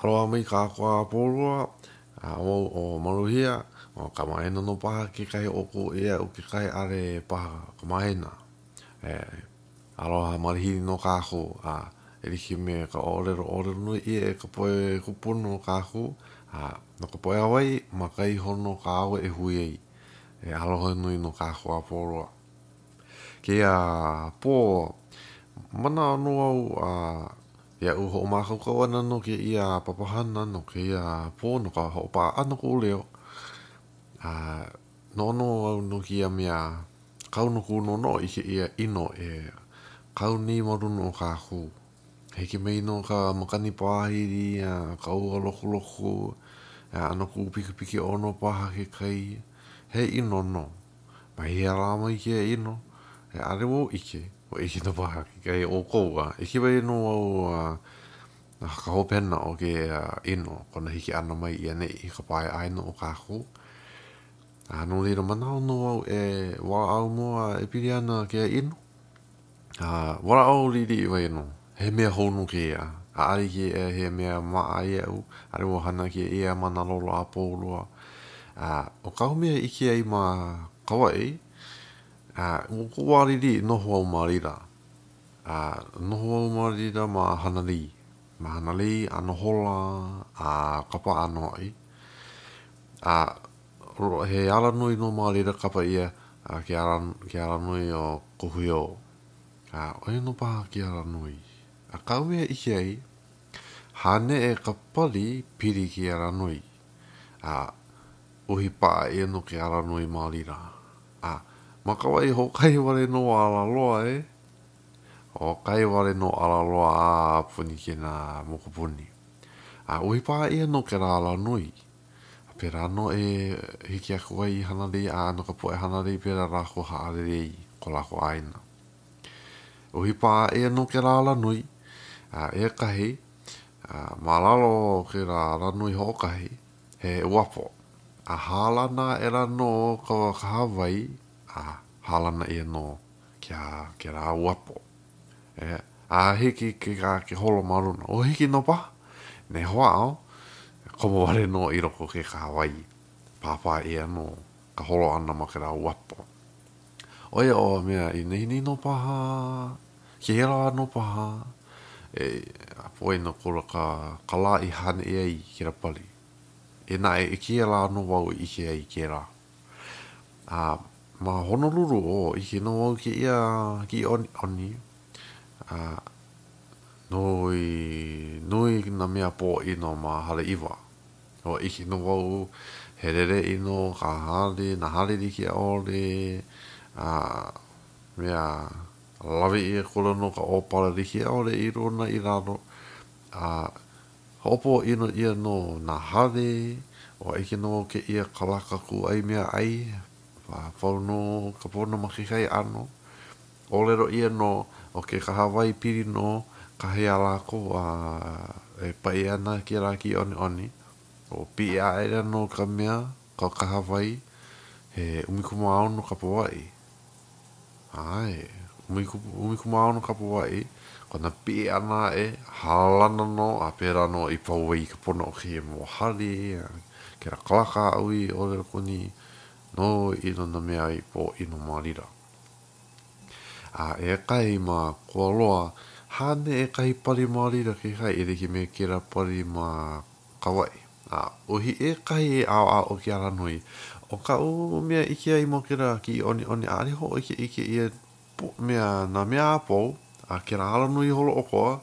Aloha mai kākou a pau loa, a wau ʻo Maluhia, ʻo Kamaʻāina nō paha kekahi o ko ʻē aʻu kekahi ʻale paha kamaʻāina. Aloha malihini nō kākou a e like me ka ʻōlelo ʻōlelo nui ʻia e ka poʻe kūpono no kākou, a no ka poʻe Hawaiʻi, ma ka iho nō kā ʻoe e hui ai. E aloha nui nō kākou a pō loa. Kēia pō, manaʻo nō au a iaʻu hoʻomākaukau ana no kēia papahana no kēia pō no ka hoʻopaʻa ʻana o koʻu leo a Noʻonoʻo au no kēia mea a kau no kou noʻonoʻo i kēia ʻino e kau nei ma luna o kākou. Hiki mai nō ka makani pāhili a ka ua lokoloko a no kuʻu pikipiki ʻono paha ke kai, he ʻino nō. Ma ia lā mai kēia ʻino, e ʻaʻole wau ʻike, ua ʻike nō paha ke kai o ʻoukou a ʻike mai nō au a. Na ka hopena o kēia ʻino kona hiki ʻana mai i ʻaneʻi i ka pae ʻāina o kākou. A no laila, manaʻo nō au e walaʻau nō a e pili ana kēia ʻino. A walaʻau liʻiliʻi wai nō, he mea hou nō kēia, ʻaʻole kēia he mea maʻa iaʻu, ʻaʻole ua hana kēia ma nā lola a pau loa. A ʻo kāu mea e ʻike ai ma Kauaʻi, ua kōwā liʻiliʻi noho au ma laila. A noho au ma laila ma Hanalei, ma Hanalei a noho lā a kapa ʻānō aʻe, a he alanui nō ma laila kapa ʻia a ke ala ke alanui o Kohuiō. A ʻoia nō paha ke alanui. Akā ʻo ia e ʻike ai, hāneʻe ka pali pili ke alanui, a uhi paʻa ʻia nō ke alanui ma laila. A, ma ka wā i hoʻokahi wale nō a Alaloa, e? Hoʻokahi wale nō Alaloa a puni kēnā mokupuni. A uhi paha ʻia nō kēlā ala nui. A pēlā nō e hiki aku ai i hana lei a no ka poʻe hana lei pēlā lākou haʻalele ai i ko lākou ʻāina. Uhi paha ʻia nō kēlā ala nui, a eia kahi, a ma lalo o kēlā ala nui hoʻokahi, He uapo. A hālana aʻela nō ka kahawai a hālana ʻia nō ke kēlā uapo. A hiki ke holo ma luna. O hiki nō paha, nei hoa ao, komo wale nō i loko o ke kahawai. Pāpā ʻia nō ka holo ʻana ma kēlā uapo. ʻO ia ʻo mea i nīnī nō paha, kēia lā nō paha, e poina ko ka lā i hāneʻe ai kēlā pali. E naʻe i kēia lā nō wau i ʻike ai kēlā. A ma Honolulu, ʻo, ʻike nō au kēia kīʻoniʻoni, a nui, nui nā mea pōʻino ma Haleʻiwa. Ua ʻike nō wau he leleʻi nō ka hale, nā hale like ʻaʻole, a mea lawe ʻia akula nō ka ʻōpala like ʻaʻole i luna i lalo, a hoʻopōʻino ʻia nō nā hale, ua ʻike nō wau kēia kalaka kūʻai meaʻai, a pau nō ka pono ma kekahi ʻano. ʻōlelo ʻia nō, ʻo ke kahawai pili nō ka hea a lākou a e paʻi ana kēlā kīʻoniʻoni. ʻO piʻi aʻela nō ka mea ka kahawai he ʻumikūmāono kapuaʻi. ʻAe, ʻumikūmāono kapuaʻi, kona piʻi ʻana aʻe, hālana nō a pēlā nō i pau ai ka pono o kēia mau hale a kēlā kalakāʻaui ʻōlelo kuni nō i nona mea i pōʻino ma lila. A e kai ma koa loa, hane e kahi pali malila ke kai e like me kela pali ma Kauai. A uhi e kahi e aoao o ke alanui, o kaʻu mea ike ai mo kela kiʻi oneone aʻole hooikeike ia mea na mea apou a kela alanui holookoa,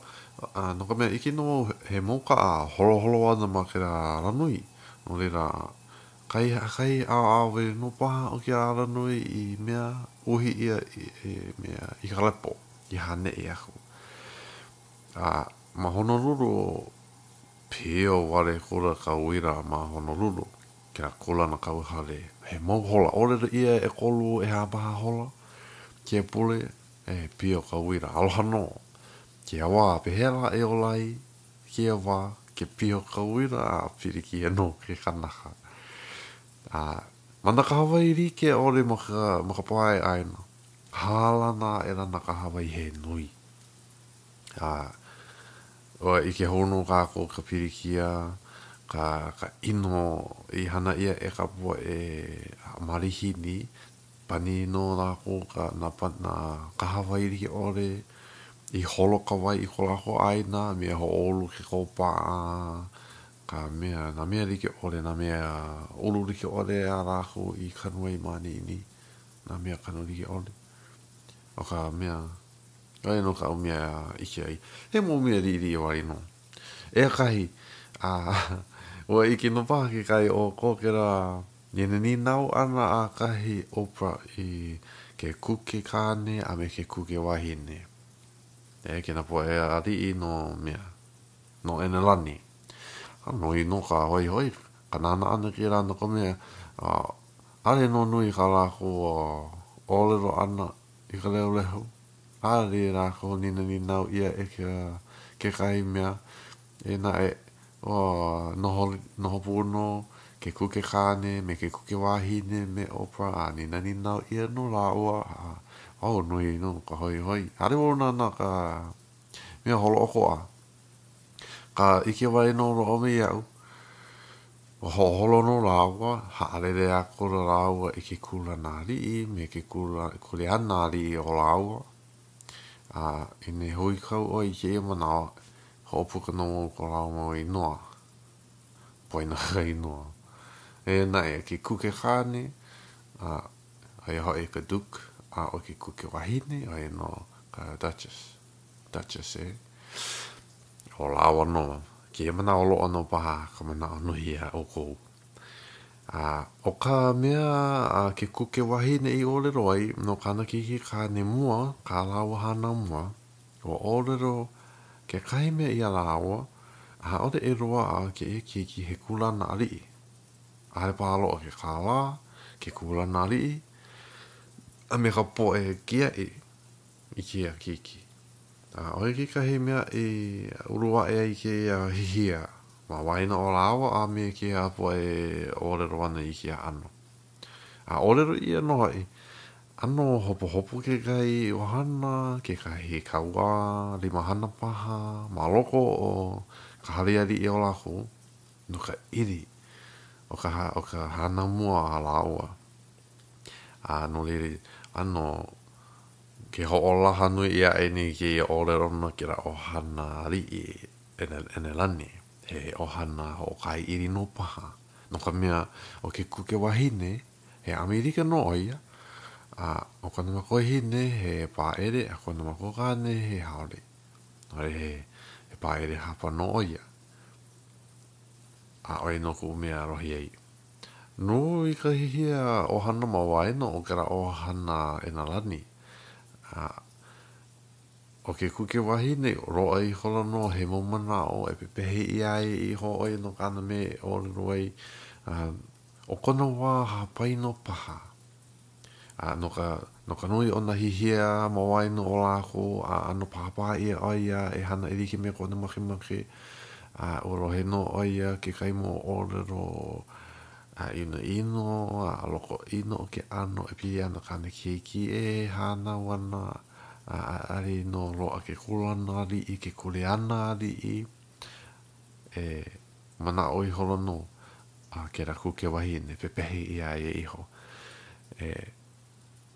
a no ka mea ike no he moukaa holoholo ana ma kela alanui, no laila Kai haʻakai ʻaoʻaoe nō paha o ke alanui i mea uhi ʻia e mea i ka lepo i haneʻi aku. A ma Honolulu, pio wale kula ka uila ma Honolulu, kēlā kūlanakauhale. He mau hola ʻōlelo ʻia e ʻekolu ʻehā paha hola, ke pule, e pio ka uila. Aloha nō. Ke awā, pehea lā e ola ai? kēia wā, ke piha ka uila a pilikia nō ke kanaka. A ma na ka Hawaii like ʻole ma ka ma ka pae ʻāina, hālana aʻela na ka Hawaii he nui. A ua ʻike hou nō kākou i ka pilikia, ka ka ʻino i hana ʻia e ka pua e malihini, Pani nō lākou ka nā pa nā kahawai like ʻole i holo ka wai i ko lākou ʻāina a me e hoʻoulu ke kōpā a ka mea nā mea like ʻole, nā mea ulu like ʻole a lākou i kanu ai ma ʻaneʻini, nā mea kanu like ʻole. ʻO ka mea ʻaʻole nō kaʻu mea ʻike ai. He mau mea liʻiliʻi wale nō. Eia kahi, a ua ʻike nō paha ke kai o ko kēlā I nā nīnau ʻana a kahi Oprah i ke kuke kāne a me ke kuke wahine, e kēnā poʻe aliʻi no mea, no ʻEnelani, a noiʻi nō ka hoihoi, ka nānā ʻana kēlā no ka mea, ʻaʻole nō nui kā lākou ʻōlelo ʻana i ka lehulehu, ʻaʻole lākou nīnānīnau ʻia e kekahi mea Eia naʻe, ua noho noho pū nō ke kuke kāne me ke kuke wāhine me Oprah a ninaninau ʻia nō lāua a wau nui nō ka hoihoi. Hale wau nāna ka mea holoʻokoʻa, ka ʻike wai nō loa me iaʻu. Ua hoʻoholo nō lāua, haʻalele akula lāua i ke kūlana aliʻi me ke kuleana aliʻi o lāua, a i nīhui kau ʻoe i kēia manawa, Hoʻopuka nō au ko lāua mau inoa, poina ka inoa. Eia naʻe, ke kuke kāne, a aia hoʻi ka Duke, a ʻo ke kuke wahine, aia nō ka Duchess, Duchess, e. ʻO lāua nō ke manaʻo loa nō paha ka manaʻo nui a ʻoukou. A ʻo ka mea a ke kuke wahine i ʻōlelo ai no kāna keiki kāne mua, kā lāua hana mua, Ua ʻōlelo kekahi mea ia lāua, ʻAʻole e loaʻa kēia keiki he kūlana aliʻi. A e pāloa ke kālā, ke kūlana aliʻi, a me ka poʻe kiaʻi i kēia keiki. A ʻoia kekahi mea i ulu aʻe ai kēia hihia ma waena o lāua a me kēia poʻe e ʻōlelo ana i kēia ʻano. A ʻōlelo ʻia nō hoʻi, ʻAno hopohopo kekahi ʻohana, kekahi kauā, limahana paha, ma loko o ka hale aliʻi o lākou, no ka ʻili o ka o ka hana mua a lāua. A no laila, ʻano ke hoʻolaha nui ʻia aʻe nei kēia ʻōlelo no kēlā ʻohana aliʻi e e Nēlani, he ʻohana hoʻokahi ʻili nō paha. no ka mea, ʻo ke kuke wahine, he ʻAmelika nō ʻo ia, a ʻo kona makuahine he pāʻele a kona makukāne he haole, no laila, he pāʻele hapa nō ʻo ia. A ʻo ia nō kuʻu mea lohe ai. Nui ka hihia ʻohana ma waena o kēlā ʻohana e nā lani, a. ʻO ke kuke wahine, loaʻa ihola nō he mau manaʻo e pepehi ʻia ai i hōʻoia no kāna mea e ʻōlelo ai, a ʻo kona wā hāpai nō paha. A no ka no ka nui o nā hihia ma waena o lākou a ʻano pāpae ʻia ʻo ia e hana e like me kona makemake, a ua lohe nō ʻo ia ke kai moʻolelo a ʻinoʻino a lokoʻino o ke ʻano e pili ana kāna keiki e hānau ana. ʻAʻole nō loaʻa ke kūlana aliʻi, ke kuleana aliʻi, e manaʻo ihola nō a kēlā kuke wahine, pepehi ʻia ia iho. E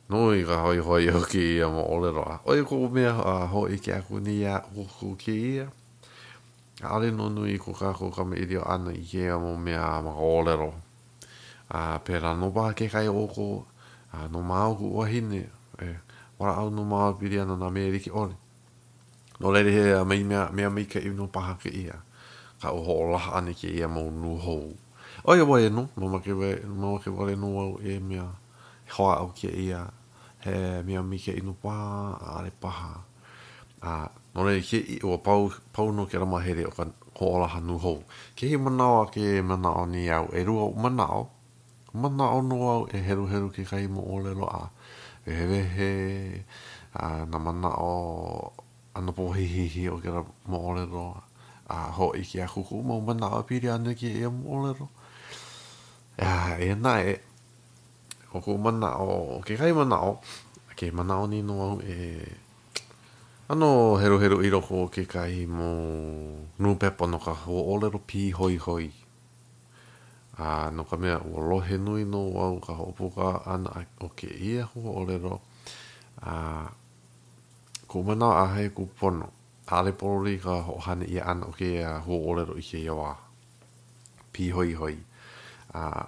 nui ka hoihoi o kēia moʻolelo, a ʻo ia koʻu mea hōʻike aku nei iā ʻoukou kēia, ʻaʻole nō nui i ko kākou kamaʻilio ʻana i kēia mau mea ma ka ʻōlelo. A pēlā nō paha kekahi o ko nō māua kuʻuwahine e walaʻau nō māua e pili ana nā mea e like ʻole. No laila he mea mea maikaʻi nō paha kēia kaʻu hoʻolaha ʻana i kēia mau lua hou. ʻO ia wale nō, mamake mamake wale nō au e mea e hoʻāʻo kēia he mea maikaʻi nō paha, ʻaʻole paha. A, no laila, ke i, ua pau, pau nō kēlā māhele o ka hoʻōla hanu hou. Kēia manaʻo a ke manaʻo nei au, ʻelua oʻu manaʻo, manaʻo nō au e heluhelu kekahi moʻolelo a e wehe a nā manaʻo a nā pōhihihi o kēlā moʻolelo a hōʻike aku koʻu mau manaʻo e pili ana i kēia moʻolelo. A, e naʻe, ʻO koʻu manaʻo, ʻo kekahi manaʻo, ke manaʻo nei nō au e ʻano heluhelu i loko o kekahi mau nūpepa no ka huaʻōlelo pīhoihoi. A no ka mea, ua lohe nui nō au ka hoʻopuka ʻana o kēia huaʻōlelo a koʻu manaʻo a he kūpono, ʻaʻole pololei ka hoʻohana ʻia ʻana o kēia huaʻōlelo i kēia wā. Pīhoihoi. A.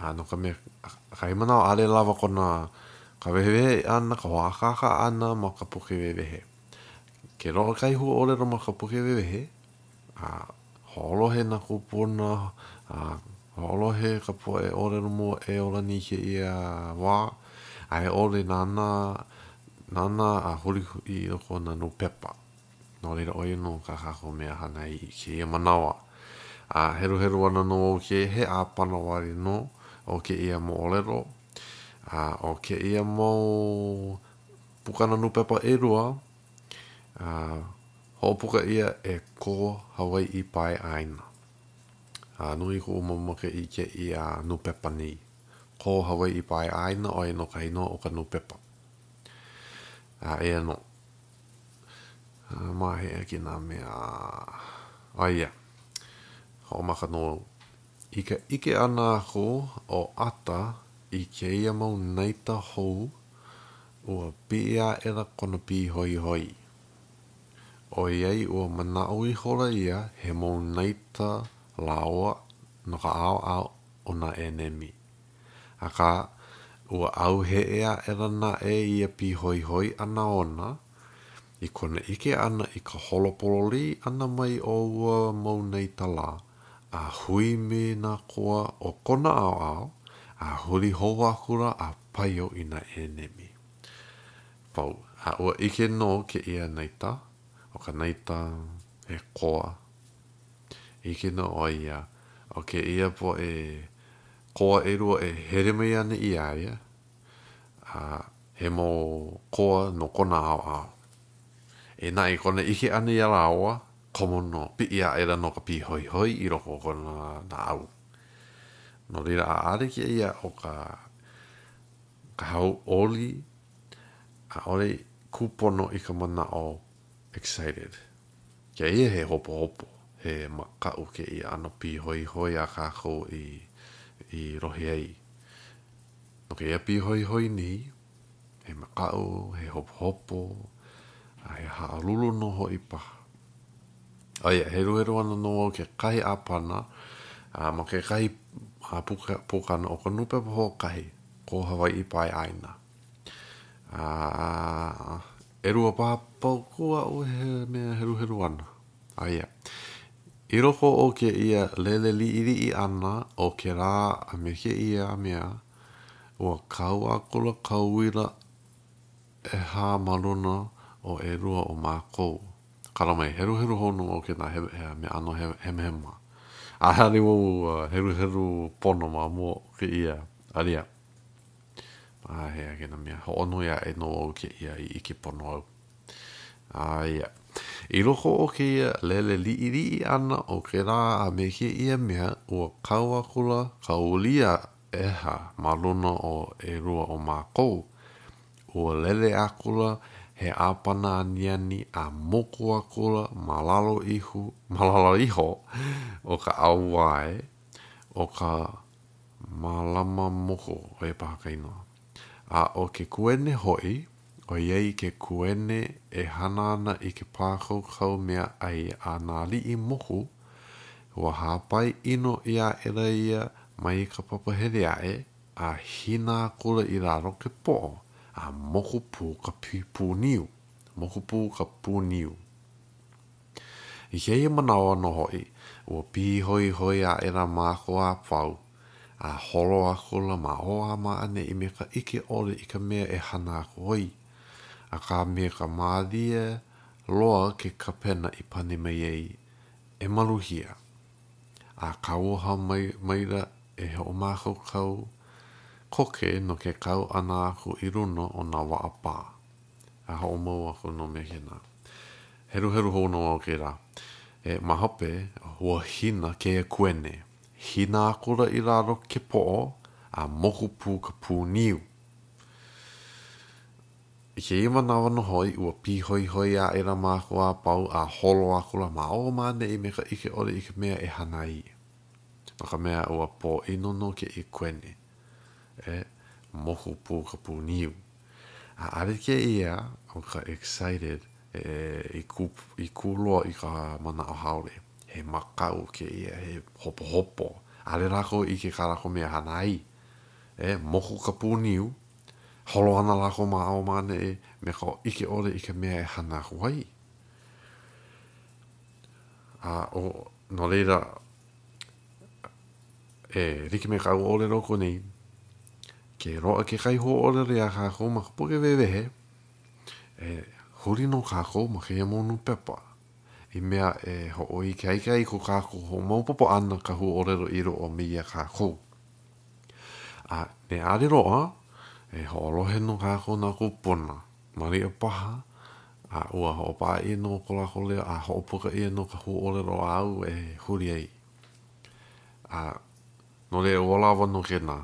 A no ka mea, ʻaka he manawa ʻaʻole lawa kona ka wehewehe ʻana, ka hoʻākāka ʻana ma ka puke wewehe. Ke loaʻa kahi huaʻōlelo ma ka puke wewehe, a hoʻolohe nā kūpuna, a hoʻolohe ka poʻe ʻōlelo mua e ola nei i kēia wā, a e ʻole nānā, nānā a huli i loko o nā nūpepa. No laila ʻo ia nō kā kākou mea hana i kēia manawa. A heluhelu ana nō au ke he ʻāpana wale nō o kēia moʻolelo a ʻo kēia mau pukana nūpepa ʻelua a hoʻopuka ʻia e ko Hawaiʻi pae ʻāina. A nui kuʻu mau make i kēia nūpepa nei, Ko Hawaiʻi Pae ʻĀina ʻo ia nō ka inoa o ka nūpepa. A eia nō. Ma he ʻike nā mea, aia, hoʻomaka nō au. I ka ʻike ʻana aku ʻo Ata i kēia mau naita hou, ua piʻi aʻela kona pīhoihoi. ʻOiai ua manaʻo ihola ia he mau naita lāua no ka ʻaoʻao o nā ʻenemi. Akā, ua ʻauheʻe aʻela naʻe ia pīhoihoi ʻana ona, i kona ʻike ʻana i ka holo pololī ʻana mai o ua mau naita lā, a hui me nā koa o kona ʻaoʻao, a huli hou akula a paio i nā ʻenemi. Pau, a ua ʻike nō kēia naita, ʻo ka naita he koa, ʻike nō ʻo ia, ʻo kēia poʻe Koa ʻelua e hele mai ana iā ia, a he mau koa no kona ʻaoʻao. E naʻi kona ʻike ʻana iā lāua, komo nō, piʻi aʻela nō ka pīhoihoi i loko o kona naʻau. No laila, ʻaʻole kēia ʻo ka ka hauʻoli, ʻaʻole kūpono i ka manaʻo Excited. Kēia he hopohopo. He makaʻu kēia ʻano pīhoihoi a kākou i lohe ai. No kēia pīhoihoi nei, he makaʻu, he hopohopo, a he haʻalulu nō hoʻi paha. ʻOia, heluhelu ana nō au kekahi ʻāpana ma kekahi pukana o ka nūpepa hoʻokahi, ko Hawaiʻi Pae ʻĀina. ʻElua paha pau kū aʻu e he mea heluhelu ana. Aia. I loko o kēia lele liʻiliʻi ʻana o kēlā a me kēia mea, ua kau akula ka uila ʻehā ma luna o ʻelua o mākou. Kala mai, heluhelu hou nō au kēnā mea ʻano hemahema. A hele wau ua heluhelu pono ma mua o kēia ʻaliʻa. A he aha kēnā mea, hoʻonui aʻe nō au kēia i ʻike pono au. Aia. I loko o kēia lele liʻiliʻi ʻana o kēlā a me kēia mea, ua kau akula ka ulia ʻeha ma luna o ʻelua o mākou. Ua lele akula he ʻāpana aniani a moku akula ma lalo iho o ka ʻauwae o ka Mālama moho ʻo ia paha ka inoa. A ʻo ke kuene hoʻi, ʻoiai ke kuene e hana ana i ke pākaukau mea ʻai a nā aliʻi moku, ua hāpai ʻino ʻia aʻela ia mai ka papahele aʻe a hina akula i lalo ke poʻo a moku pū ka pūniu, moku pū ka pūniu. I kēia manawa nō hoʻi, ua pīhoihoi aʻela mākou a pau, a holo akula ma o a ma ʻaneʻi me ka ʻike ʻole i ka mea e hana aku ai. Akā me ka mālie loa ke kapena i pane mai ai, E maluhia! A kauoha maila e hoʻomākaukau koke no ke kau ʻana aku i luna o nā waʻa pā. a hoʻomau aku nō me kēnā. Heluhelu hou nō au kēlā. E, ma hope, ua hina kēia kuene. Hina akula i lalo ke poʻo, a moku pū ka pū niu. I kēia manawa nō hoʻi, ua pīhoihoi aʻela mākou a pau a holo akula ma o ma ʻaneʻi me ka ʻike ʻole i ka mea e hana ai. No ka mea, ua pōʻino nō kēia kuene. E moku pū ka pūniu. A ʻaʻole kēia ʻo ka excited i kū loa i ka manaʻo haole. He makaʻu kēia, he hopohopo. ʻAʻole lākou i ʻike kā lākou mea hana ai. E moku ka pūniu, holo ana lākou ma ʻaʻo ma ʻaneʻi me ka ʻike ʻole i ka mea e hana aku ai. A no laila, E like me kāu ʻōlelo aku nei, ke loaʻa kekahi hōʻōlelo iā kākou ma ka poke wewehe, e huli nō kākou ma kēia mau nūpepa, i mea e hoʻoikaika ai ko kākou hoʻomaopopo ʻana ka huaʻōlelo i loaʻa me ia kākou. A me ʻaʻole loaʻa, e hoʻolohe nō kākou na kūpuna. Malia paha, a ua hoʻopaʻa ʻia nō ko lākou leo a hoʻopuka ʻia no ka huaʻōlelo āu e huli ai. A, no laila ua lawa nō kēnā.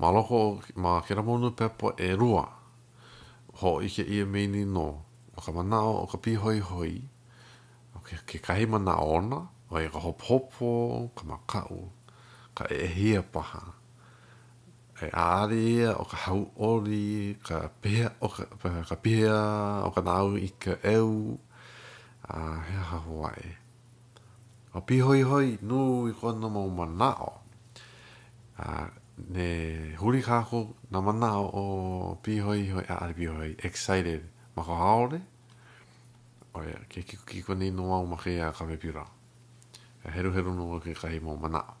Ma loko o, ma kēlā mau nūpepa ʻelua, hōʻike ʻia me ini nō, ʻo ka manaʻo o ka pīhoihoi, ʻo ke, kekahi manaʻo ona, ʻo ia ka hopohopo, ka makaʻu, ka ʻeʻehia paha. E ʻaʻale ia ʻo ka hauʻoli, ka pehea ʻo ka, ka pehea o ka naʻau i ka ʻeu, a he aha hou aʻe. Ua pīhoihoi nui kona mau manaʻo, a ne huli kākou nā manaʻo o pīhoihoi, ʻaʻale pīhoihoi, excited, ma ka haole, ʻo ia ke kikokiko nei nō au ma kēia kamepiula. Ua heluhelu nō au i kekahi mau manaʻo.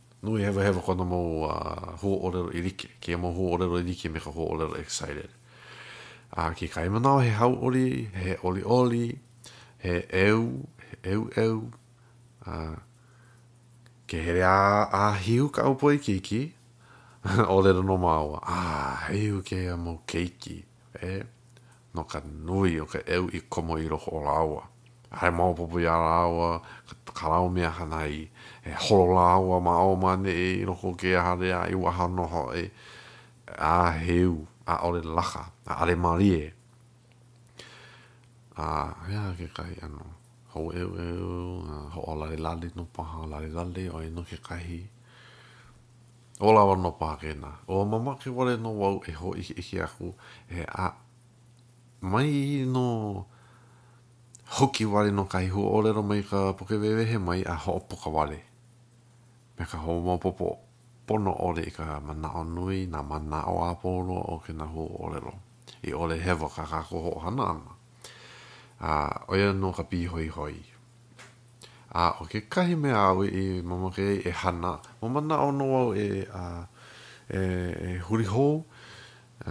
Nui hewahewa kona mau huaʻōlelo i like, kēia mau huaʻōlelo i like me ka huaʻōlelo excited. A ke kai manawa he hauʻoli, he ʻoliʻoli, he ʻeu, he ʻeuʻeu, a ke hele a ʻāhiu kaʻu poe keiki, ʻōlelo nō māua, ah, heiu kēia mau keiki, e. no ka nui o ka ʻeu i komo i loko o lāua, a e maopopo iā lāua ka lau mea hana i e holo lāua ma ʻō ma neʻe i loko o ke aha lea i waha nō hoʻi, a heu, ʻaʻole laka, ʻaʻale mālie. A hea kekahi ʻano hōʻeuʻeu a hoʻolalelale nō paha, lalelale ʻoe no kekahi. ʻO lawa nō paha kēnā. Ua mamake wale nō wau e hōʻikeʻike aku e a mai nō hoki wale no kahi huaʻōlelo mai ka puke wewehe mai a hoʻopuka wale me ka hoʻomaopopo pono ʻole i ka manaʻo nui, nā manaʻo a pau loa o kēnā huaʻōlelo i ʻole hewa kā kākou hoʻohana ʻana. A ʻo ia nō ka pīhoihoi. A ʻo kekahi mea au i mamake ai e hana, ua manaʻo nō au e e huli hou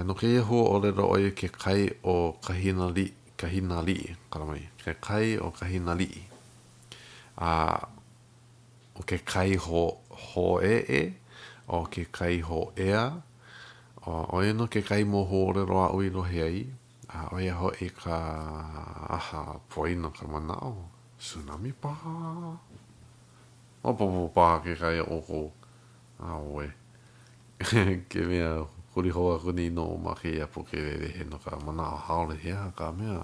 no kēia hua ʻōlelo, ʻo ia ke kai o Kahinaliʻi, Kahinaliʻi, kala mai, ke kai o Kahinaliʻi. A ʻo ke kai hō, hōʻēʻē, ʻo ke kai hōʻea, ʻo ia nō ke kai moho ʻōlelo aʻu i lohe ai. A ʻo ia hoʻi ka ʻaha poina ka manaʻo, tsunami paha? Maopopo paha kekahi o ʻoukou? ʻAʻoe. Ke mea, huli hou aku nei nō ma kēia puke lelehe no ka manaʻo haole he aha ka mea,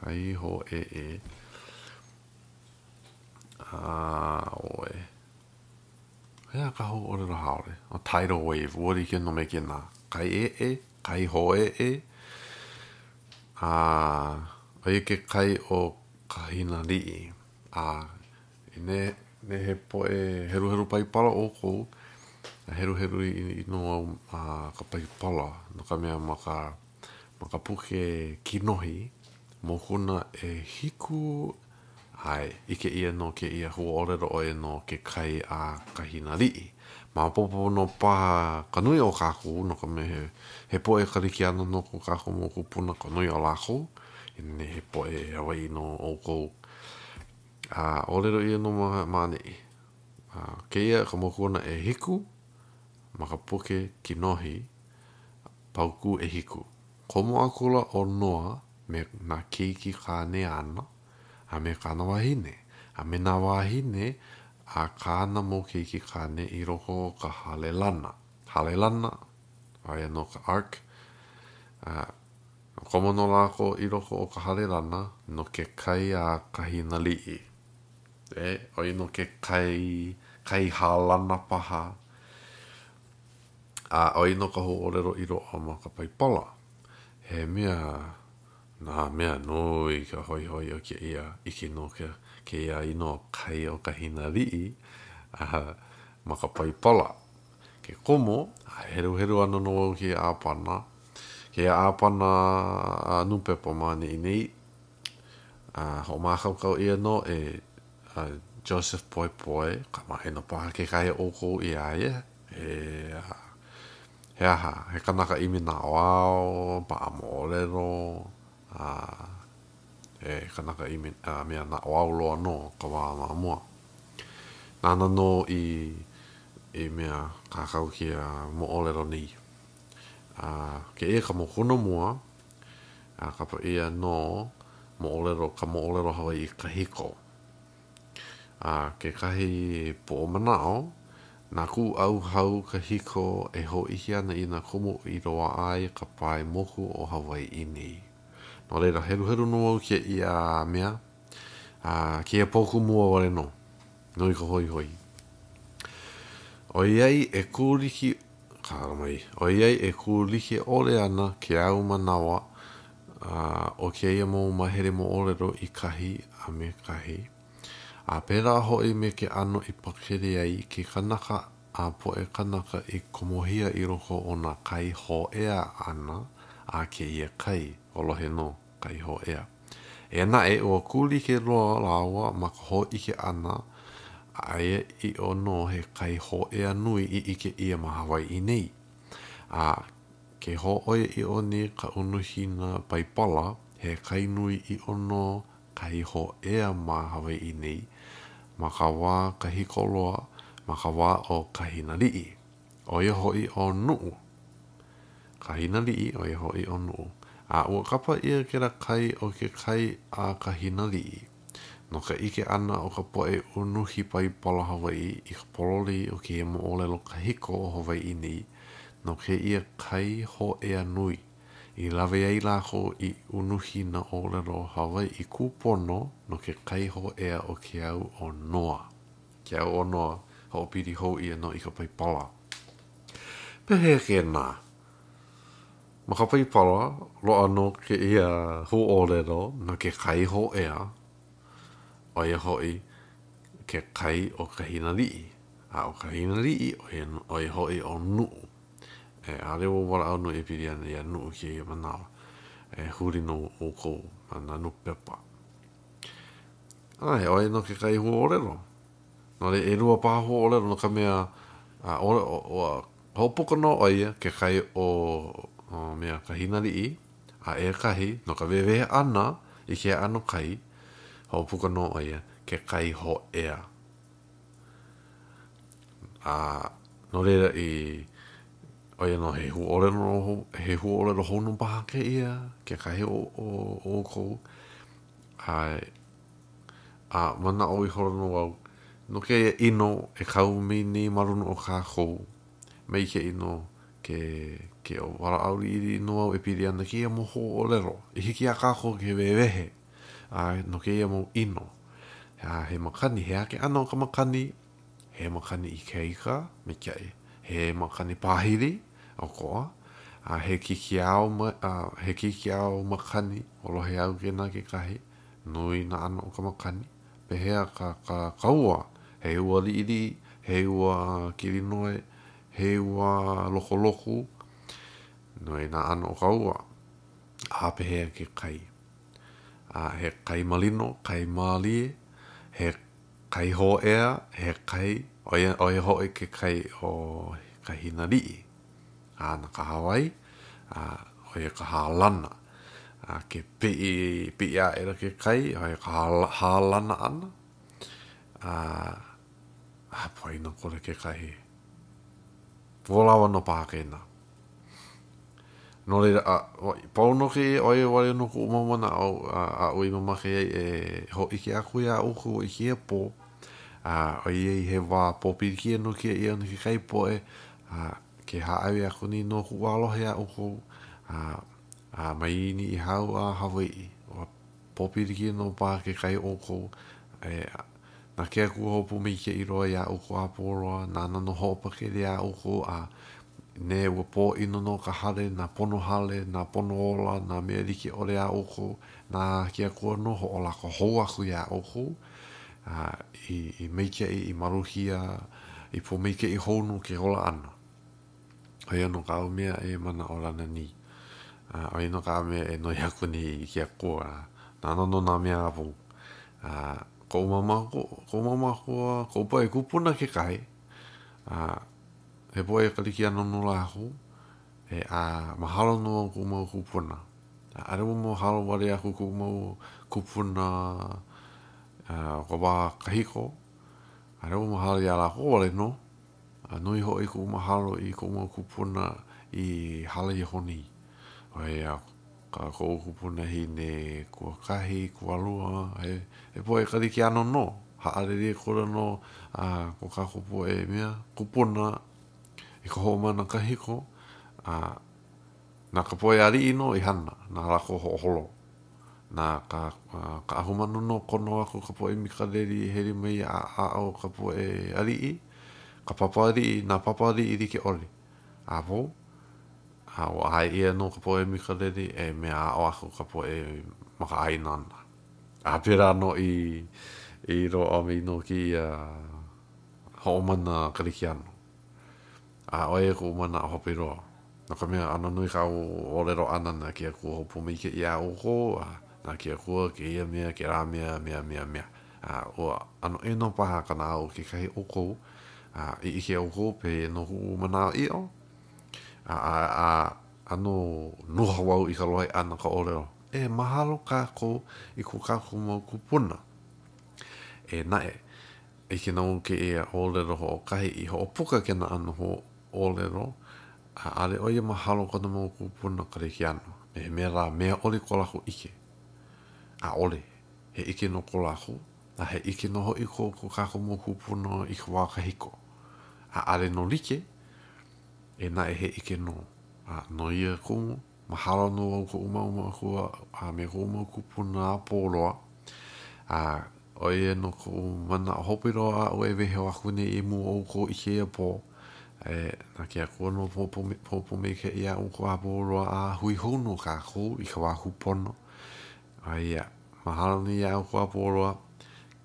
kai hōʻeʻe? ʻAʻoe. He aha ka hōʻōlelo haole ʻo tidal wave? Ua like nō me kēnā, kai eʻe, kai hōʻeʻe. A ʻo ia ke kai o ka hina liʻi. A inē inē he poʻe heluhelu Paipala ʻoukou, a heluhelu ʻino au ma ka Paipala, no ka mea, ma ka ma ka puke kinohi, mokuna e hiku ʻAe, ʻike ʻia nō kēia huaʻōlelo ʻoe no ke kai a ka hinaliʻi. Maopopo nō paha ka nui o kākou, no ka mea, he poʻe Kalikiano nō ko kākou mau kūpuna, ka nui o lākou, i nani he poʻe Hawaiʻi nō ʻoukou. A ʻōlelo ʻia nō ma ʻaneʻi, kēia ka mokuona ʻehiku ma ka puke kinohi paukū ʻehiku. Komo akula ʻo Noa me nā keiki kāne āna, a me kāna wāhine, a me nā wāhine a kāna mau keiki kāne i loko o ka hale lana, hale lana, aia nō ka ark, a komo nō lākou i loko o ka hale lana no ke kai a Kahinaliʻi, e, ʻo ia nō ke kai, kai hālana paha. A ʻoi nō ka hōʻōlelo i loaʻa ma ka Paipala, he mea nā mea nui ka hoihoi o kēia ʻike no kēia inoa kai o ka hinaliʻi ma ka Paipala. Ke komo, he heluhelu ʻana nō au i kēia ʻāpana, kēia ʻāpana nūpepa ma neʻineʻi, a hoʻomākaukau ʻia nō e Joseph Poepoe, kamaʻāina paha kekahi o ʻoukou iā ia. ʻEā. He aha? He kanaka ʻimi naʻauao, paʻa moʻolelo, a he kanaka ʻimi mea naʻauao loa nō ka wā ma mua. Nāna nō i i mea kākau ke moʻolelo nei. A kēia ka mokuna mua a kapa ʻia nō moʻolelo ka moʻolelo Hawaiʻi kahiko. A kekahi poʻo manaʻo, na Kūʻauhau kahiko e hōʻihi ana i nā kumu i loaʻa ai ka pae moku o Hawaiʻi nei. No laila, heluhelu nō au kēia mea, a kēia paukū mua wale nō, nui ka hoihoi. ʻOiai e kūliki, kālā mai, ʻoiai e kūlike ʻole ana ke au manawa A ʻo kēia mau māhele moʻolelo i kahi a me kahi, a pēlā hoʻi me ke ʻano i pakele ai ke kanaka a poʻe kanaka i komohia i loko o nā kai hōʻea ʻana a kēia kai, ʻo lohe nō kai hōʻea. Eia naʻe, ua kūlike loa lāua ma ka hōʻike ʻana a aia ʻiʻo nō he kai hōʻea nui i ʻike ʻia ma Hawaiʻi nei, a Ke hōʻoiaʻiʻo nei ka unuhi na Baipala, he kai nui ʻiʻo nō kai hōʻea ma Hawaiʻi nei, ma ka wā kahiko loa, ma ka wā o Kahinaliʻi, ʻo ia hoʻi ʻo Nuʻu. Kahinaliʻi, ʻo ia hoʻi ʻo Nuʻu. A ua kapa ʻia kēlā kai ʻo ke kai a Kahinaliʻi. No ka ʻike ʻana o ka poʻe unuhi Baibala Hawaiʻi i ka pololei o kēia moʻolelo kahiko o Hawaiʻi nei no kēia kai hōʻea nui, i lawe ai lākou i unuhi nā ʻōlelo Hawaiʻi kūpono no ke kai hōʻea o ke au o Noa. Ke au o Noa, hoʻopili hou ʻia nō i ka Baibala. Pehea kēnā? Ma ka Paipala, loaʻa nō kēia huaʻōlelo no ke kai hōʻea, ʻo ia hoʻi ke kai o ka hinaliʻi, a ʻo ka hinaliʻi, ʻo ia hoʻi ʻo Nuʻu. E ʻaʻole wau walaʻau nō e pili ana iā Nuʻu kēia manawa, e huli nō ʻoukou ma nā nūpepa. ʻAe, ʻo ia nō ke kai huaʻōlelo. No laila, ʻelua paha huaʻōlelo no ka mea, ʻaʻole ua Hoʻopuka nō ʻo ia ke kai o mea kahinaliʻi a e kahi no ka wewehe ʻana i ke ʻano kai, hoʻopuka nō ʻo ia ke kai hōʻea. A no laila i ʻo ia nō he huaʻōlelo hou nō paha kēia, ke kahi o ʻoukou a. A manaʻo ihola nō au, no kēia ʻino e kaumi nei ma luna o kākou, me ʻike ʻino ke ke o walaʻauli ʻiliʻili nō au e pili ana kēia mau hoʻōlelo i hiki iā kākou ke wewehe a no kēia mau ʻino. A he makani, he aha ke ʻano o ka makani? He makani ikaika, maikaʻi, he makani pāhili, ʻokoʻa, a he kikiao he kikiao makani, ʻo Loheau kēnā kekahi. Nui nā ʻano o ka makani, pehea kā ka kaua, he ua liʻiliʻi, he ua kilinoe, he ua lokoloko, nui nā ʻano o ka ua, a pehea ke kai. A he kai malino, kai mālie, he kai hōʻea, he kai, ʻo ia ʻo ia hoʻi ke kai o ka hinaliʻi. a na ka Hawai, a ʻo ia ka hālana. A ke piʻi, piʻi aʻela ke kai, ʻo ia ka hālana ʻana, a a poina kole kekahi. Pōlawa nō paha kēnā. No laila, a pau nō kēia ʻo ia wale nō kuʻu mau manaʻo aʻu i mamake ai e hōʻike aku iā ʻoukou i kēia pō, a ʻoiai he wā pōpilikia nō kēia no ke kai poʻe A ke hāʻawi aku nei nō kuʻualohe a ʻoukou, a, a mai Niʻihau a Hawaiʻi, ua pōpilikia nō paha ke kai ʻoukou, e, a, na ke Akua hoʻopōmaikaʻi loa iā ʻoukou a pō loa, nāna nō hoʻopakele iā ʻoukou, a, ne, ua pōʻino nō ka hale, nā pono hale, nā pono ola, nā mea like ʻole a ʻoukou, na ke Akua nō hoʻolako hou aku iā ʻoukou, i meikeʻi, i maluhia, i pōmeikeʻi hou nō ke ola ʻana. ʻO ia nō kāu mea e manaʻolana nei, a ʻo ia nō kāu mea e noi aku nei i ke Akua, nāna nō nā mea a pau. A koʻu mau mākua, koʻu mau mākua, koʻu poʻe kūpuna kekahi, a he poʻe Kalikiano nō lākou, e, a mahalo nō au koʻu mau kūpuna. ʻAʻole wau mau halo wale aku i koʻu mau kūpuna o ka wā kahiko, ʻaʻole wau mau halo iā lākou wale nō, a nui hoʻi koʻu mahalo i koʻu mau kūpuna i hala iho nei, ʻo ia koʻu kupunahine kuakahi, kualua, he poʻe Kalikiano nō, haʻalele akula nō ko kākou poʻe mea kūpuna i ka hoʻomana kahiko a Na ka poʻe aliʻi nō i hana, na lākou hoʻoholo. Na ka Kaʻahumanu nō kono aku ka poʻe Mikaleli i hele me ia ʻaʻaʻa o ka poʻe aliʻi, ka papa aliʻi, nā papa aliʻi like ʻole. A pau, a ua ʻae ʻia nō ka poʻe Mikaleli e mea aʻo aku ka poʻe ma ka ʻāina ʻana. A pēlā nō i loaʻa mai nō kēia hoʻomana Kalikiano. A ʻo ia koʻu manaʻo hope loa, no ka mea, ʻano nui kāu ʻōlelo ʻana na ke Akua hopu mai ke iā ʻoukou, a na ke Akua kēia mea, kēlā mea, mea, mea, mea. A ua ʻano ʻē nō paha ka naʻau o kekahi o ʻoukou, a i ʻike ʻoukou pēia nō kuʻu manaʻo ʻiʻo, a, a, a, ʻano lohe wau i ka lohe ʻana ka ʻōlelo, E mahalo kākou i ko kākou mau kūpuna, e naʻe, ʻIke nō kēia ʻōlelo hoʻokahi i hoʻopuka kēnā ʻano ʻōlelo, a ʻaʻole ʻo ia mahalo kona mau kūpuna Karikiano, me he mea lā, mea ʻole ko lākou ʻike. ʻAʻole. He ʻike nō ko lākou, a he ʻike nō hoʻi ko ko kākou mau kūpuna i ka wā kahiko. ʻAʻole nō like, e naʻe he ʻike nō. A no ia kumu, Mahalo nō au koʻu mau mākua a me koʻu mau kūpuna a pō loa, a ʻo ia nō koʻu manaʻo hope loa aʻu e wehe aku nei i mua oukou i kēia pō. E, na ke Akua nō pōpōmēkeʻi aʻu ko ʻApō loa a hui hou nō kākou i ka wā kūpono. A ia, mahalo nui aʻu ko ʻApō loa,